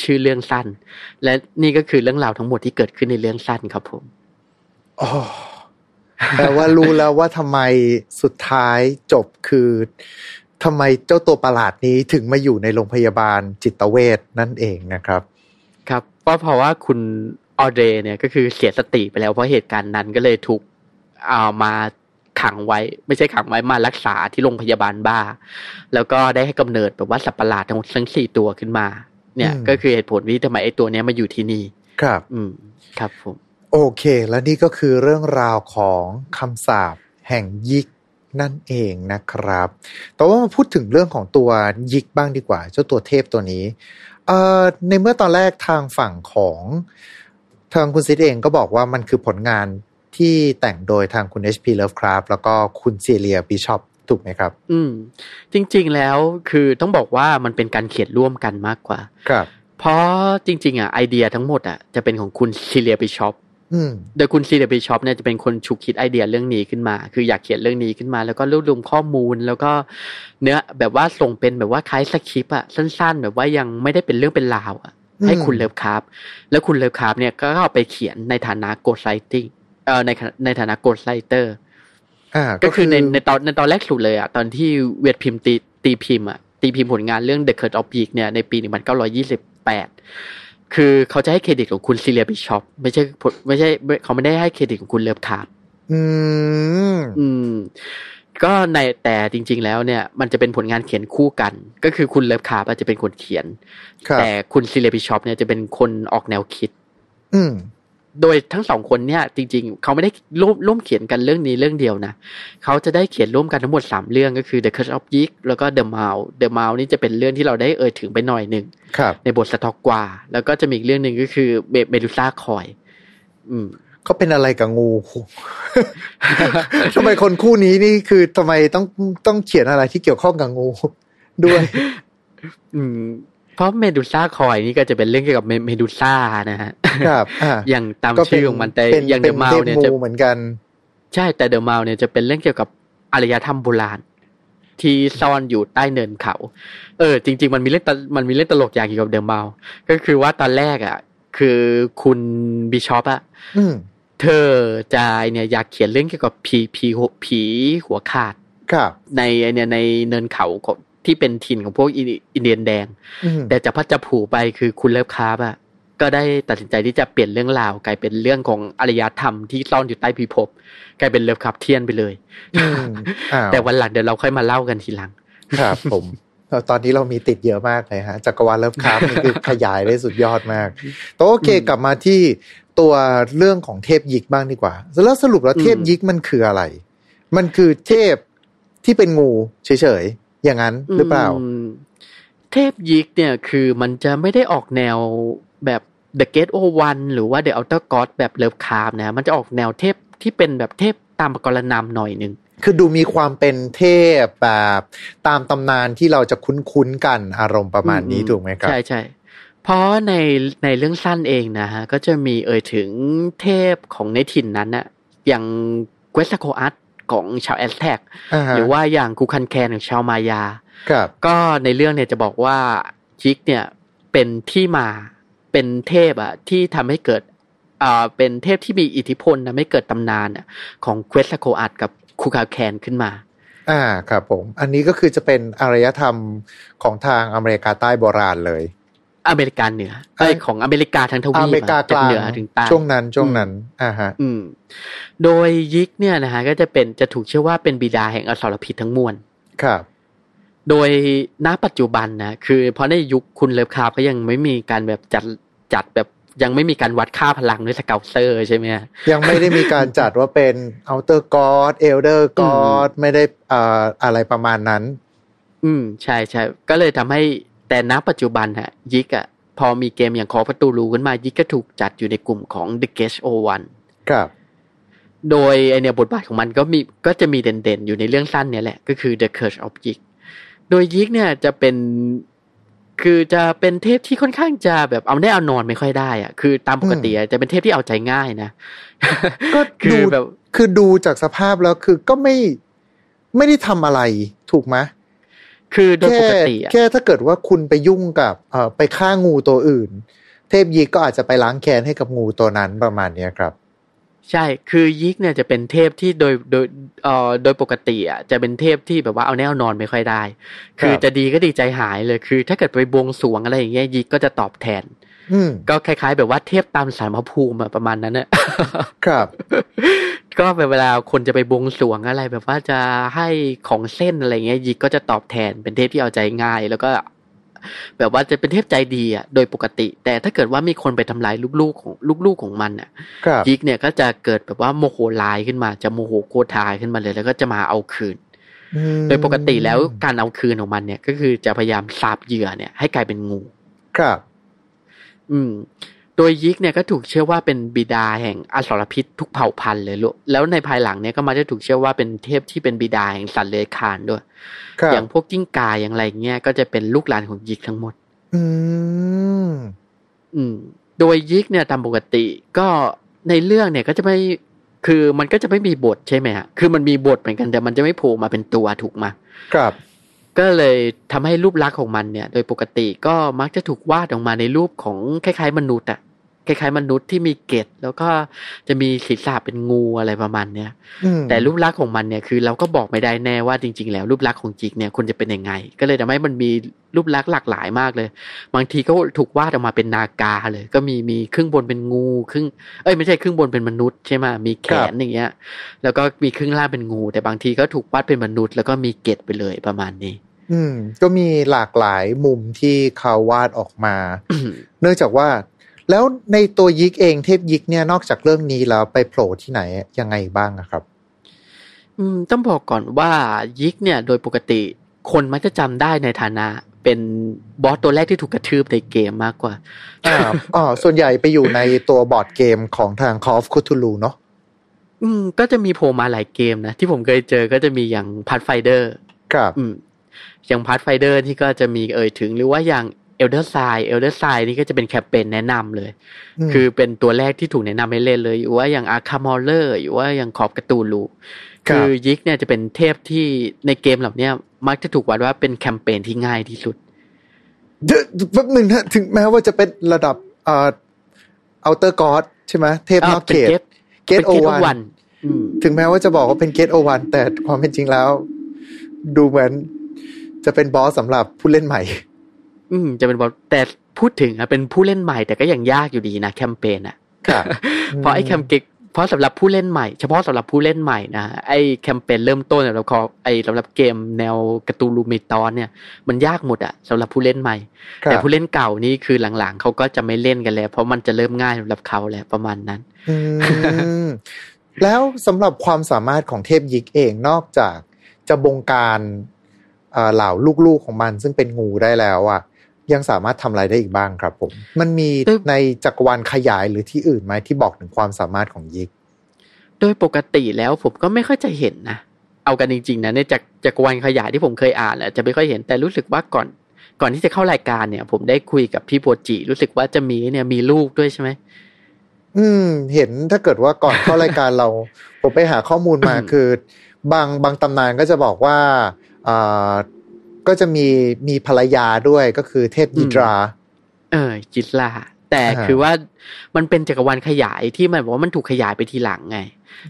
ชื่อเรื่องสั้น และนี่ก็คือเรื่องราวทั้งหมดที่เกิดขึ้นในเรื่องสั้นครับผมอ๋อแปลว่ารู้แล้วว่าทำไมสุดท้ายจบคือทำไมเจ้าตัวประหลาดนี้ถึงมาอยู่ในโรงพยาบาลจิตเวชนั่นเองนะครับ ครับก็เพราะว่าคุณออเดย์เนี่ยก็คือเสียสติไปแล้วเพราะเหตุการณ์นั้นก็เลยถูกเอามา ขังไว้ ไม่ใช่ขังไว้มารักษาที่โรงพยาบาลบ้า แล้วก็ได้ให้กำเนิดแบบว่าสัตว์ประหลาดทั้งทั้งสี่ตัวขึ้นมา เนี่ยอืมก็คือเหตุผลที่ทำไมไอ้ตัวเนี้ยมาอยู่ที่นี่ ครับ อืม ครับผม โอเค และนี่ก็คือเรื่องราวของคำสาปแห่งยิกนั่นเองนะครับ แต่ว่ามาพูดถึงเรื่องของตัวยิกบ้างดีกว่า เจ้าตัวเทพตัวนี้ เอ่อ ในเมื่อตอนแรกทางฝั่งของทางคุณซิดเองก็บอกว่ามันคือผลงาน ที่แต่งโดยทางคุณ HP Lovecraft แล้วก็คุณเซเลียบิชอปถูกไหมครับ อืม จริง ๆ แล้วคือต้องบอกว่ามันเป็นการเขียนร่วมกันมากกว่า ครับ เพราะจริง ๆ อะไอเดียทั้งหมดอะจะเป็นของคุณซิเลียบิชอปอืมโดยคุณซีเดบิชอปเนี่ยจะเป็นคนฉุกคิดไอเดียเรื่องนี้ขึ้นมา คืออยากเขียนเรื่องนี้ขึ้นมา แล้วก็รวบรวมข้อมูล แล้วก็เนื้อแบบว่าส่งเป็นแบบว่าคล้ายสคริปต์อะสั้นๆ แบบว่ายังไม่ได้เป็นเรื่องเป็นราวอะอืมให้คุณเลิฟคราฟแล้วคุณเลิฟคราฟเนี่ยก็เอาไปเขียนในฐานะ ghostwriting เอ่อในในฐานะ ghostwriter อ่าก็คือในในตอนในตอนแรกสุดเลยอะตอนที่เวียดพิมพ์ตีตีพิมพ์อะตีพิมพ์ผลงานเรื่อง The Curse of Yig เนี่ยในปี 1928 คือเขาจะให้เครดิตของคุณซีเลียบิชอปไม่ใช่ผลไม่ใช่เขาไม่ได้ให้เครดิตของคุณเลิฟคราฟอืมอืม ก็ในแต่จริง ๆ แล้วเนี่ย มันจะเป็นผลงานเขียนคู่กัน ก็คือคุณเลิฟคราฟอาจจะเป็นคนเขียนครับแต่คุณซีเลียบิชอปเนี่ยจะเป็นคนออกแนวคิด อืม โดยทั้งสองคนเนี่ย จริง ๆ เขาไม่ได้ร่วมร่วมเขียนกันเรื่องนี้เรื่องเดียวนะ เขาจะได้เขียนร่วมกันทั้งหมดสามเรื่องก็คือ The Curse of Yig แล้วก็ The Mound The Mound นี่จะเป็นเรื่องที่เราได้เอ่ยถึงไปหน่อยหนึ่งครับในบทซาธอกกวา แล้วก็จะมีอีกเรื่องหนึ่งก็คือเมดูซ่าคอย อืมเขาเป็นอะไรกับงูทำไมคนคู่นี้นี่คือทำไมต้องต้องเขียนอะไรที่เกี่ยวข้องกับงูด้วย อืม เพราะเมดูซ่าคอยนี่ก็จะเป็นเรื่องเกี่ยวกับเมเมดูซ่านะฮะครับอ่าอย่างตามก็เป็ชื่อของมันแต่เป็นอย่างเป็เดนอะมาเทวพเนี่ยจะงูเหมือนกัน ใช่แต่เดอะมาวเนี่ยจะเป็นเรื่องเกี่ยวกับอารยธรรมโบราณที่ซ่อนอยู่ใต้เนินเขา เออ จริง ๆ มันมีเรื่องตลมันมีเรื่องตลกอย่างเกี่ยวกับ The Mound ก็คือว่าตอนแรกอะ คือคุณบิชอปอะอืมเธอจะเนี่ยอยากเขียนเรื่องเกี่ยวกับผีผีหัวผีหัวขาดครับในไอ้เนี่ยในเนินเขาของ ที่เป็นถิ่นของพวกอินอินเดียนแดงอืมแต่จับพลัดจับผลูไปคือคุณเลิฟคราฟอะก็ได้ตัดสินใจที่จะเปลี่ยนเรื่องราว กลายเป็นเรื่องของอารยธรรมที่ซ่อนอยู่ใต้พิภพกลายเป็น Lovecraftian ไปเลยอืมอ้าวแต่วันหลังเดี๋ยวเราค่อยมาเล่ากันทีหลัง ครับ ผมแล้วตอนนี้เรามีติดเยอะมากเลยฮะจักรวาลเลิฟคราฟนี่คือขยายได้สุดยอดมากแต่โอเคอืมกลับมาที่ตัวเรื่องของเทพยิกบ้างดีกว่าแล้วสรุปแล้วอืมเทพยิกมันคืออะไร มันคือเทพที่เป็นงูเฉยๆ อย่างนั้นหรือเปล่ามเทพยิกเนี่ยคือมันจะไม่ได้ออกแนวแบบ The Great Old One หรือว่า The Outer God แบบเลิฟคราฟนะ มันจะออกแนวเทพที่เป็นแบบเทพตามปกรณัมหน่อยหนึ่งคือดูมีความเป็นเทพแบบตามตำนานที่เราจะคุ้นๆกันอารมณ์ประมาณนี้อืถูกไหมครับ ใช่ใช่เพราะในในเรื่องสั้นเองนะฮะ ก็จะมีเอ่ยถึงเทพของในถิ่นนั้นน่ะอย่างเควสโคอัต ของชาวแอซเท็กอ่าฮะหรือว่าอย่างกูคันแคนของชาวมายาครับก็ในเรื่องเนี่ยจะบอกว่ายิกเนี่ยเป็นที่มาเป็นเทพอะที่ทำให้เกิดอ่าเป็นเทพที่มีอิทธิพลทำให้เกิดตำนานอะของเควสโคอัตกับคูคาแคนขึ้นมาอ่าครับผม อันนี้ก็คือจะเป็นอารยธรรมของทางอเมริกาใต้โบราณเลย อเมริกาเหนือเอ้ยของอเมริกาทั้งทวีปอเมริกาอะกลางเหนือถึงใต้ช่วงนั้นช่วงนั้นอ่าฮะอืม โดยยิกเนี่ยนะฮะก็จะเป็นจะถูกเชื่อว่าเป็นบิดาแห่งอสรพิษทั้งมวลครับ โดยณปัจจุบันนะคือ เพราะในยุคคุณเลิฟคราฟก็ยังไม่มีการแบบจัดจัดแบบยังไม่มีการวัดค่าพลังด้วยสเกลเซอร์ใช่ไหมฮะยังไม่ได้มีการจัดว่าเป็น outer god elder god ไม่ได้อ่าอะไรประมาณนั้น อืม ใช่ใช่ก็เลยทำให้ แต่ณปัจจุบันฮะยิกอะพอมีเกมอย่างขอประตูรูขึ้นมา ยิกก็ถูกจัดอยู่ในกลุ่มของ The Guest O1 ครับ โดยไอเนี่ยบทบาทของมันก็มีก็จะมีเด่นๆ อยู่ในเรื่องสั้นเนี่ยแหละ ก็คือ The Curse of Yik โดยยิกเนี่ยจะเป็นคือจะเป็นเทพที่ค่อนข้างจะแบบเอาได้เอานอนไม่ค่อยได้อะคือตามปกติอะจะเป็นเทพที่เอาใจง่ายนะ ก็คืดูอแบบ คือดูจากสภาพแล้วคือก็ไม่ไม่ได้ทำอะไรถูกไหม คือโดยแค่ปกติอะแค่ถ้าเกิดว่าคุณไปยุ่งกับเอ่อไปฆ่างูตัวอื่น เทพยีก็อาจจะไปล้างแค้นให้กับงูตัวนั้นประมาณเนี้ยครับ ใช่คือยิกเนี่ยจะเป็นเทพที่โดยโดยเอ่อโดยปกติอะจะเป็นเทพที่แบบว่าเอาแนวนอนไม่ค่อยได้ คือครับจะดีก็ดีใจหายเลยคือ ถ้าเกิดไปบวงสรวงอะไรอย่างเงี้ยยิกก็จะตอบแทนอืม ก็คล้าย ๆ แบบว่าเทพตามสารพระภูมิอะประมาณนั้นเน่ะครับ ก็เวลาคนจะไปบวงสรวงอะไร แบบว่าจะให้ของเส้นอะไรเงี้ยยิกก็จะตอบแทนเป็นเทพที่เอาใจง่าย แล้วก็ แบบว่าจะเป็นเทพใจดีอะโดยปกติ แต่ถ้าเกิดว่ามีคนไปทำลายลูกๆของลูกๆของมันอะครับยิกเนี่ยก็จะเกิดแบบว่าโมโหลายขึ้นมาจะโมโหโกรธายขึ้นมาเลย แล้วก็จะมาเอาคืนอืมโดยปกติแล้วการเอาคืนของมันเนี่ย ก็คือจะพยายามสาบเหยื่อเนี่ยให้กลายเป็นงู ครับ อืม โดยยิกเนี่ยก็ถูกเชื่อว่าเป็นบิดาแห่งอสรพิษทุกเผ่าพันธุ์เลยลูกแล้วในภายหลังเนี่ยก็มาจะถูกเชื่อว่าเป็นเทพที่เป็นบิดาแห่งสัตว์เลื้อยคลานด้วยครับอย่างพวกกิ้งกาอย่างไรเงี้ยก็จะเป็นลูกหลานของยิกทั้งหมด อืม อืม โดยยิกเนี่ยตามปกติก็ในเรื่องเนี่ยก็จะไม่คือมันก็จะไม่มีบทใช่ไหมฮะ คือมันมีบทเหมือนกันแต่มันจะไม่โผล่มาเป็นตัวถูกมาครับ ก็เลยทำให้รูปลักษณ์ของมันเนี่ย โดยปกติก็มักจะถูกวาดออกมาในรูปของคล้ายๆ มนุษย์อะคล้ายๆมนุษย์ที่มีเกล็ดแล้วก็จะมีศีรษะเป็นงูอะไรประมาณเนี้ยอืมแต่รูปลักษณ์ของมันเนี่ยคือเราก็บอกไม่ได้แน่ว่าจริง ๆ แล้วรูปลักษณ์ของจิกเนี่ยควรจะเป็นยังไง ก็เลยทำให้มันมีรูปลักษณ์หลากหลายมากเลย บางทีก็ถูกวาดออกมาเป็นนากาเลย ก็มีมีครึ่งบนเป็นงูครึ่งเอ้ยไม่ใช่ครึ่งบนเป็นมนุษย์ใช่ไหมมีแขนอย่างเงี้ย แล้วก็มีครึ่งล่างเป็นงู แต่บางทีก็ถูกวาดเป็นมนุษย์ แล้วก็มีเกล็ดไปเลยประมาณนี้ อืม ก็มีหลากหลายมุมที่เขาวาดออกมา เนื่องจากว่า แล้วในตัวยิกเองเทพยิกเนี่ยนอกจากเรื่องนี้แล้วไปโผล่ที่ไหนยังไงบ้างอะครับ อืม ต้องบอกก่อนว่ายิกเนี่ยโดยปกติ คนมักจะจำได้ในฐานะเป็นบอสตัวแรกที่ถูกกระทืบในเกมมากกว่าอ่าอ๋อส่วนใหญ่ไปอยู่ในตัวบอร์ดเกมของทาง Call of Cthulhu เนาะอืม ก็จะมีโผล่มาหลายเกมนะ ที่ผมเคยเจอก็จะมีอย่าง Pathfinder ครับ อืม อย่าง Pathfinder ที่ก็จะมีเอ่ยถึงหรือว่าอย่าง Elder Sign Elder Sign นี่ก็จะเป็นแคมเปญแนะนำเลยมคือเป็นตัวแรกที่ถูกแนะนำให้เล่นเลยหรือว่าอย่าง Arkham Horror หรือว่าอย่าง Call of Cthulhu ครับคือยิกเนี่ยจะเป็นเทพที่ในเกมเหล่าเนี้ยมักจะถูกวัดว่าเป็นแคมเปญที่ง่ายที่สุดเดี๋ยวแป๊บหนึ่งนะถึงแม้ว่าจะเป็นระดับเอ่อ Outer God ใช่ไหมเทพนอกเขต Great Old One อืมถึงแม้ว่าจะบอกว่าเป็น Great Old One แต่ความเป็นจริงแล้ว ดูเหมือน จะเป็นบอสสำหรับผู้เล่นใหม่ อืม จะเป็นบอสแต่พูดถึงอะเป็นผู้เล่นใหม่แต่ก็ยังยากอยู่ดีนะแคมเปญอะครับเพราะไอ้แคมเปญเพราะสำหรับผู้เล่นใหม่ เฉพาะสำหรับผู้เล่นใหม่นะไอ้แคมเปญเริ่มต้นสำหรับคอไอ้สำหรับเกมแนวการ์ตูนลูมิตอนเนี่ย มันยากหมดอะสำหรับผู้เล่นใหม่ครับแต่ผู้เล่นเก่านี่คือหลังๆเขาก็จะไม่เล่นกันแล้ว เพราะมันจะเริ่มง่ายสำหรับเขาแล้วประมาณนั้นอืมแล้วสำหรับความสามารถของเทพยิกเองนอกจากจะบงการ เอ่อเหล่าลูกๆของมันซึ่งเป็นงูได้แล้วอะยังสามารถทำอะไรได้อีกบ้างครับผม มันมีตึ๊บในจักรวาลขยายหรือที่อื่นไหมที่บอกถึงความสามารถของยิก โดยปกติแล้วผมก็ไม่ค่อยจะเห็นนะ เอากันจริงๆนะในจากจักรวาลขยายที่ผมเคยอ่านแหละจะไม่ค่อยเห็นแต่รู้สึกว่าก่อน ก่อนที่จะเข้ารายการเนี่ย ผมได้คุยกับพี่โปรจิ รู้สึกว่าจะมีเนี่ยมีลูกด้วยใช่ไหมอืม เห็นถ้าเกิดว่าก่อนเข้ารายการเรา ผมไปหาข้อมูลมาอืมคือบางบางตำนานก็จะบอกว่าอ่า ก็จะมีมีภรรยาด้วยก็คือเทพยิดรา เออยิดราแต่อ่าคือว่ามันเป็นจักรวาลขยายที่มันบอกว่ามันถูกขยายไปทีหลังไง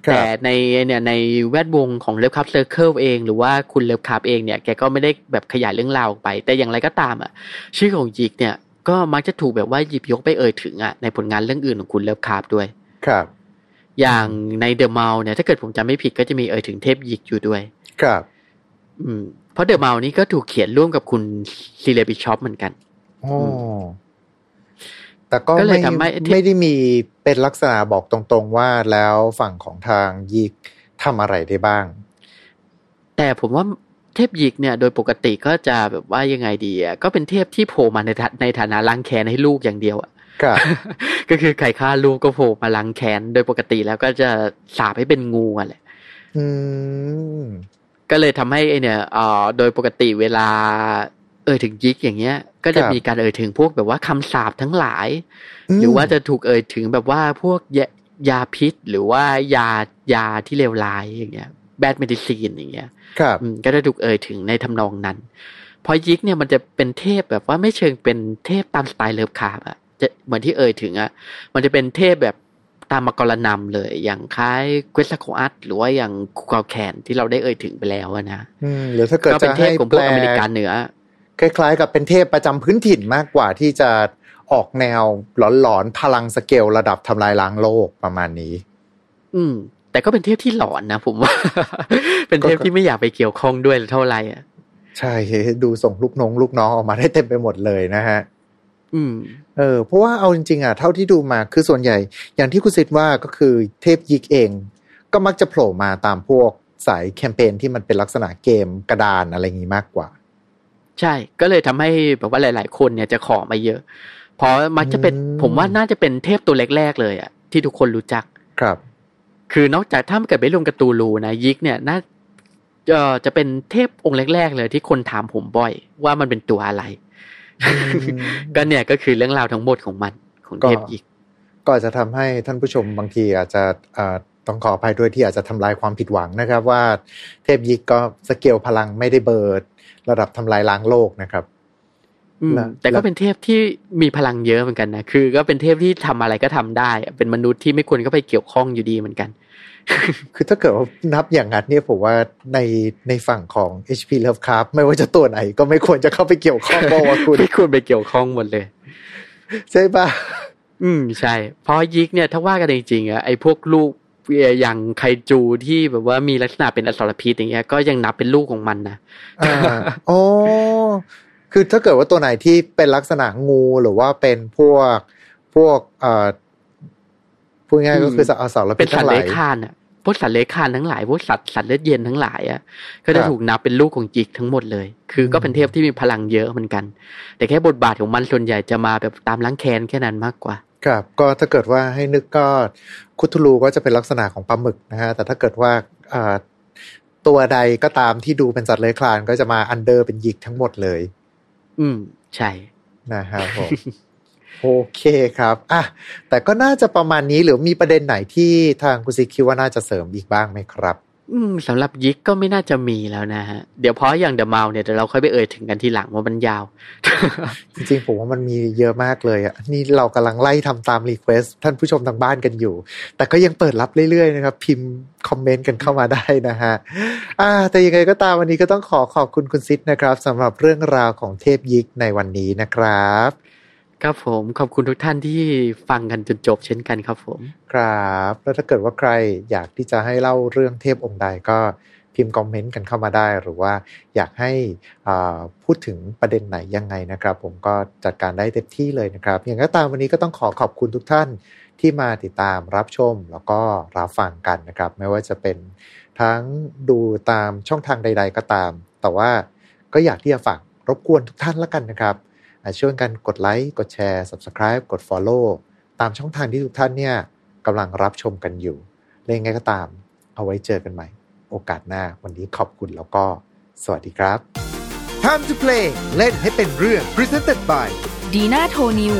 ครับแต่ในเนี่ยในแวดวงของ Lovecraft Circle เองหรือว่าคุณ Lovecraft เองเนี่ยแกก็ไม่ได้แบบขยายเรื่องราวออกไป แต่อย่างไรก็ตามอะ ชื่อของยิกเนี่ยก็มักจะถูกแบบว่าหยิบยกไปเอ่ยถึงอะในผลงานเรื่องอื่นของคุณ Lovecraft ด้วย ครับ อย่างในเดอะม l เนี่ยถ้าเกิดผมจำไม่ผิดก็จะมีเอ่ยถึงเทพยิกอยู่ด้วย ครับ อืมเพราะเดอะม l นี้ก็ถูกเขียนร่วมกับคุณซีเลียบิชอปเหมือนกันอ๋อแต่ก็ก็เลยไม่ทำให้ที่ไม่ได้มีเป็นลักษณะบอกตรงๆว่าแล้วฝั่งของทางยิกทำอะไรได้บ้าง แต่ผมว่าเทพยิกเนี่ย โดยปกติก็จะแบบว่ายังไงดีอะก็เป็นเทพที่โผล่มาในฐาในฐานะล้างแค้นให้ลูกอย่างเดียวอะครับก็คือใครฆ่าลูกก็โผล่มาล้างแค้นโดยปกติแล้วก็จะสาปให้เป็นงูอะแหละอืม ก็เลยทำให้ไอเนี่ยเอ่อโดยปกติเวลา เอ่ยถึงยิกอย่างเงี้ย ก็จะครับมีการเอ่ยถึงพวกแบบว่าคำสาปทั้งหลายมหรือว่าจะถูกเอ่ยถึงแบบว่าพวกยายาพิษ หรือว่ายายาที่เลวร้ายอย่างเงี้ย bad medicine อย่างเงี้ยครับอืมก็จะถูกเอ่ยถึงในทำนองนั้นเพราะยิกเนี่ยมันจะเป็นเทพแบบว่าไม่เชิงเป็นเทพตามสไตล์ Lovecraft อะจะเหมือนที่เอ่ยถึงอะมันจะเป็นเทพแบบ ตามมากรนำเลย อย่างคล้ายเกวสโคอัตหรือว่าอย่างคูกาแคนที่เราได้เอ่ยถึงไปแล้วอะนะอืมหรือถ้าเกิดก็เป็จะนเทให้พของพแปวลกอเมริกันเหนือ คล้ายๆ กับเป็นเทพประจำพื้นถิ่นมากกว่าที่จะออกแนวหลอนๆพลังสเกลระดับทำลายล้างโลกประมาณนี้ อืม แต่ก็เป็นเทพที่หลอนนะผมว่า เป็นเทพที่ไม่อยากไปเกี่ยวข้องด้วยเท่าไหร่อะใช่ดูส่งลูกน้องลูกน้องออกมาได้เต็มไปหมดเลยนะฮะอืม เออเพราะว่าเอาจริงๆอะเท่าที่ดูมาคือส่วนใหญ่ อย่างที่คุณซิดว่าก็คือเทพยิกเอง ก็มักจะโผล่มาตามพวกสายแคมเปญที่มันเป็นลักษณะเกมกระดานอะไรอย่างนี้มากกว่า ใช่ก็เลยทำให้แบบว่าหลาย ๆ คนเนี่ยจะขอมาเยอะเพราะมักจะเป็นอืมผมว่าน่าจะเป็นเทพตัวแรกๆเลยอะที่ทุกคนรู้จักครับ คือนอกจากถ้ามันเกิดไม่รวมกับตูลูนะยิกเนี่ยน่าเอ่อจะเป็นเทพองค์แรกๆเลยที่คนถามผมบ่อย ว่ามันเป็นตัวอะไร ก็เนี่ยก็คือเรื่องราวทั้งหมดของมันของเทพยิกก็อาจจะทำให้ท่านผู้ชมบางทีอาจจะเอ่อต้องขออภัยด้วยที่อาจจะทำลายความผิดหวังนะครับ ว่าเทพยิกก็สเกลพลังไม่ได้เบิร์ดระดับทำลายล้างโลกนะครับอืมแล้วแต่ก็เป็นเทพที่มีพลังเยอะเหมือนกันนะคือ ก็เป็นเทพที่ทำอะไรก็ทำได้ เป็นมนุษย์ที่ไม่ควรก็ไปเกี่ยวข้องอยู่ดีเหมือนกัน คือถ้าเกิดว่านับอย่างนั้นเนี่ยผมว่าในในฝั่งของ HP Lovecraft ไม่ว่าจะตัวไหน ก็ไม่ควรจะเข้าไปเกี่ยวข้องบอกว่าคุณ ไม่ควรไปเกี่ยวข้องหมดเลย ใช่ปะอืมใช่ เพราะยิกเนี่ยถ้าว่ากันจริงๆอะไอ้พวกลูกอย่างไคจูที่แบบว่ามีลักษณะเป็นอสรพิษอย่างเงี้ยก็ยังนับเป็นลูกของมันนะอ่าอ๋อคือถ้าเกิดว่าตัวไหนที่เป็นลักษณะงูหรือว่าเป็นพวกพวกเอ่อพูดง่ายๆก็คือสัตว์อสารพิเป็ษนสัตทั้งว์หเลื้ลาอยยคลานอะพ วกสัตว์เลื้อยคลานทั้งหลายพวกสัตว์สัตว์เลือดเย็นทั้งหลายอะก็จะครับถูกนับเป็นลูกของจิกทั้งหมดเลย คือก็เป็นเทพที่มีพลังเยอะเหมือนกัน แต่แค่บทบาทของมันส่วนใหญ่จะมาแบบตามล้างแค้นแค่นั้นมากกว่าครับก็ถ้าเกิดว่าให้นึกก็คุทูลูก็จะเป็นลักษณะของปลาหมึกนะฮะแต่ถ้าเกิดว่าอ่าตัวใดก็ตามที่ดูเป็นสัตว์เลื้อยคลานก็จะมาอันเดอร์เป็นหยิกทั้งหมดเลย อืมใช่นะครับผม โอเคครับอะแต่ก็น่าจะประมาณนี้หรือมีประเด็นไหนที่ทางคุณซิกคิดว่าน่าจะเสริมอีกบ้างไหมครับ อืมสำหรับยิกก็ไม่น่าจะมีแล้วนะฮะ เดี๋ยวเพราะอย่าง The Mound เนี่ยเดี๋ยวเราค่อยไปเอ่ยถึงกันทีหลังว่ามันยาว จริงๆ ผมว่ามันมีเยอะมากเลยอะ นี่เรากำลังไล่ทำตาม request ท่านผู้ชมทางบ้านกันอยู่ แต่ก็ยังเปิดรับเรื่อยๆนะครับ พิมพ์คอมเมนต์กันเข้ามาได้นะฮะอ่าแต่ยังไงก็ตามวันนี้ก็ต้องขอขอบคุณคุณซิดนะครับสำหรับเรื่องราวของเทพยิกในวันนี้นะครับ ครับผมขอบคุณทุกท่านที่ฟังกันจนจบเช่นกันครับผม ครับแล้วถ้าเกิดว่าใครอยากที่จะให้เล่าเรื่องเทพองค์ใดก็พิมพ์คอมเมนต์กันเข้ามาได้ หรือว่าอยากให้อ่าพูดถึงประเด็นไหนยังไงนะครับ ผมก็จัดการได้เต็มที่เลยนะครับ อย่างก็ตามวันนี้ก็ต้องขอขอบคุณทุกท่านที่มาติดตามรับชมแล้วก็รับฟังกันนะครับ ไม่ว่าจะเป็นทั้งดูตามช่องทางใด ๆ ก็ตาม แต่ว่าก็อยากที่จะฝากรบกวนทุกท่านละกันนะครับ อ่าช่วยกันกดไลค์ กดแชร์ subscribe กด follow ตามช่องทางที่ทุกท่านเนี่ยกำลังรับชมกันอยู่และยังไงก็ตาม เอาไว้เจอกันใหม่ โอกาสหน้าวันนี้ขอบคุณแล้วก็ สวัสดีครับ Time to play เล่นให้เป็นเรื่อง Presented by ดีน่าโทนิว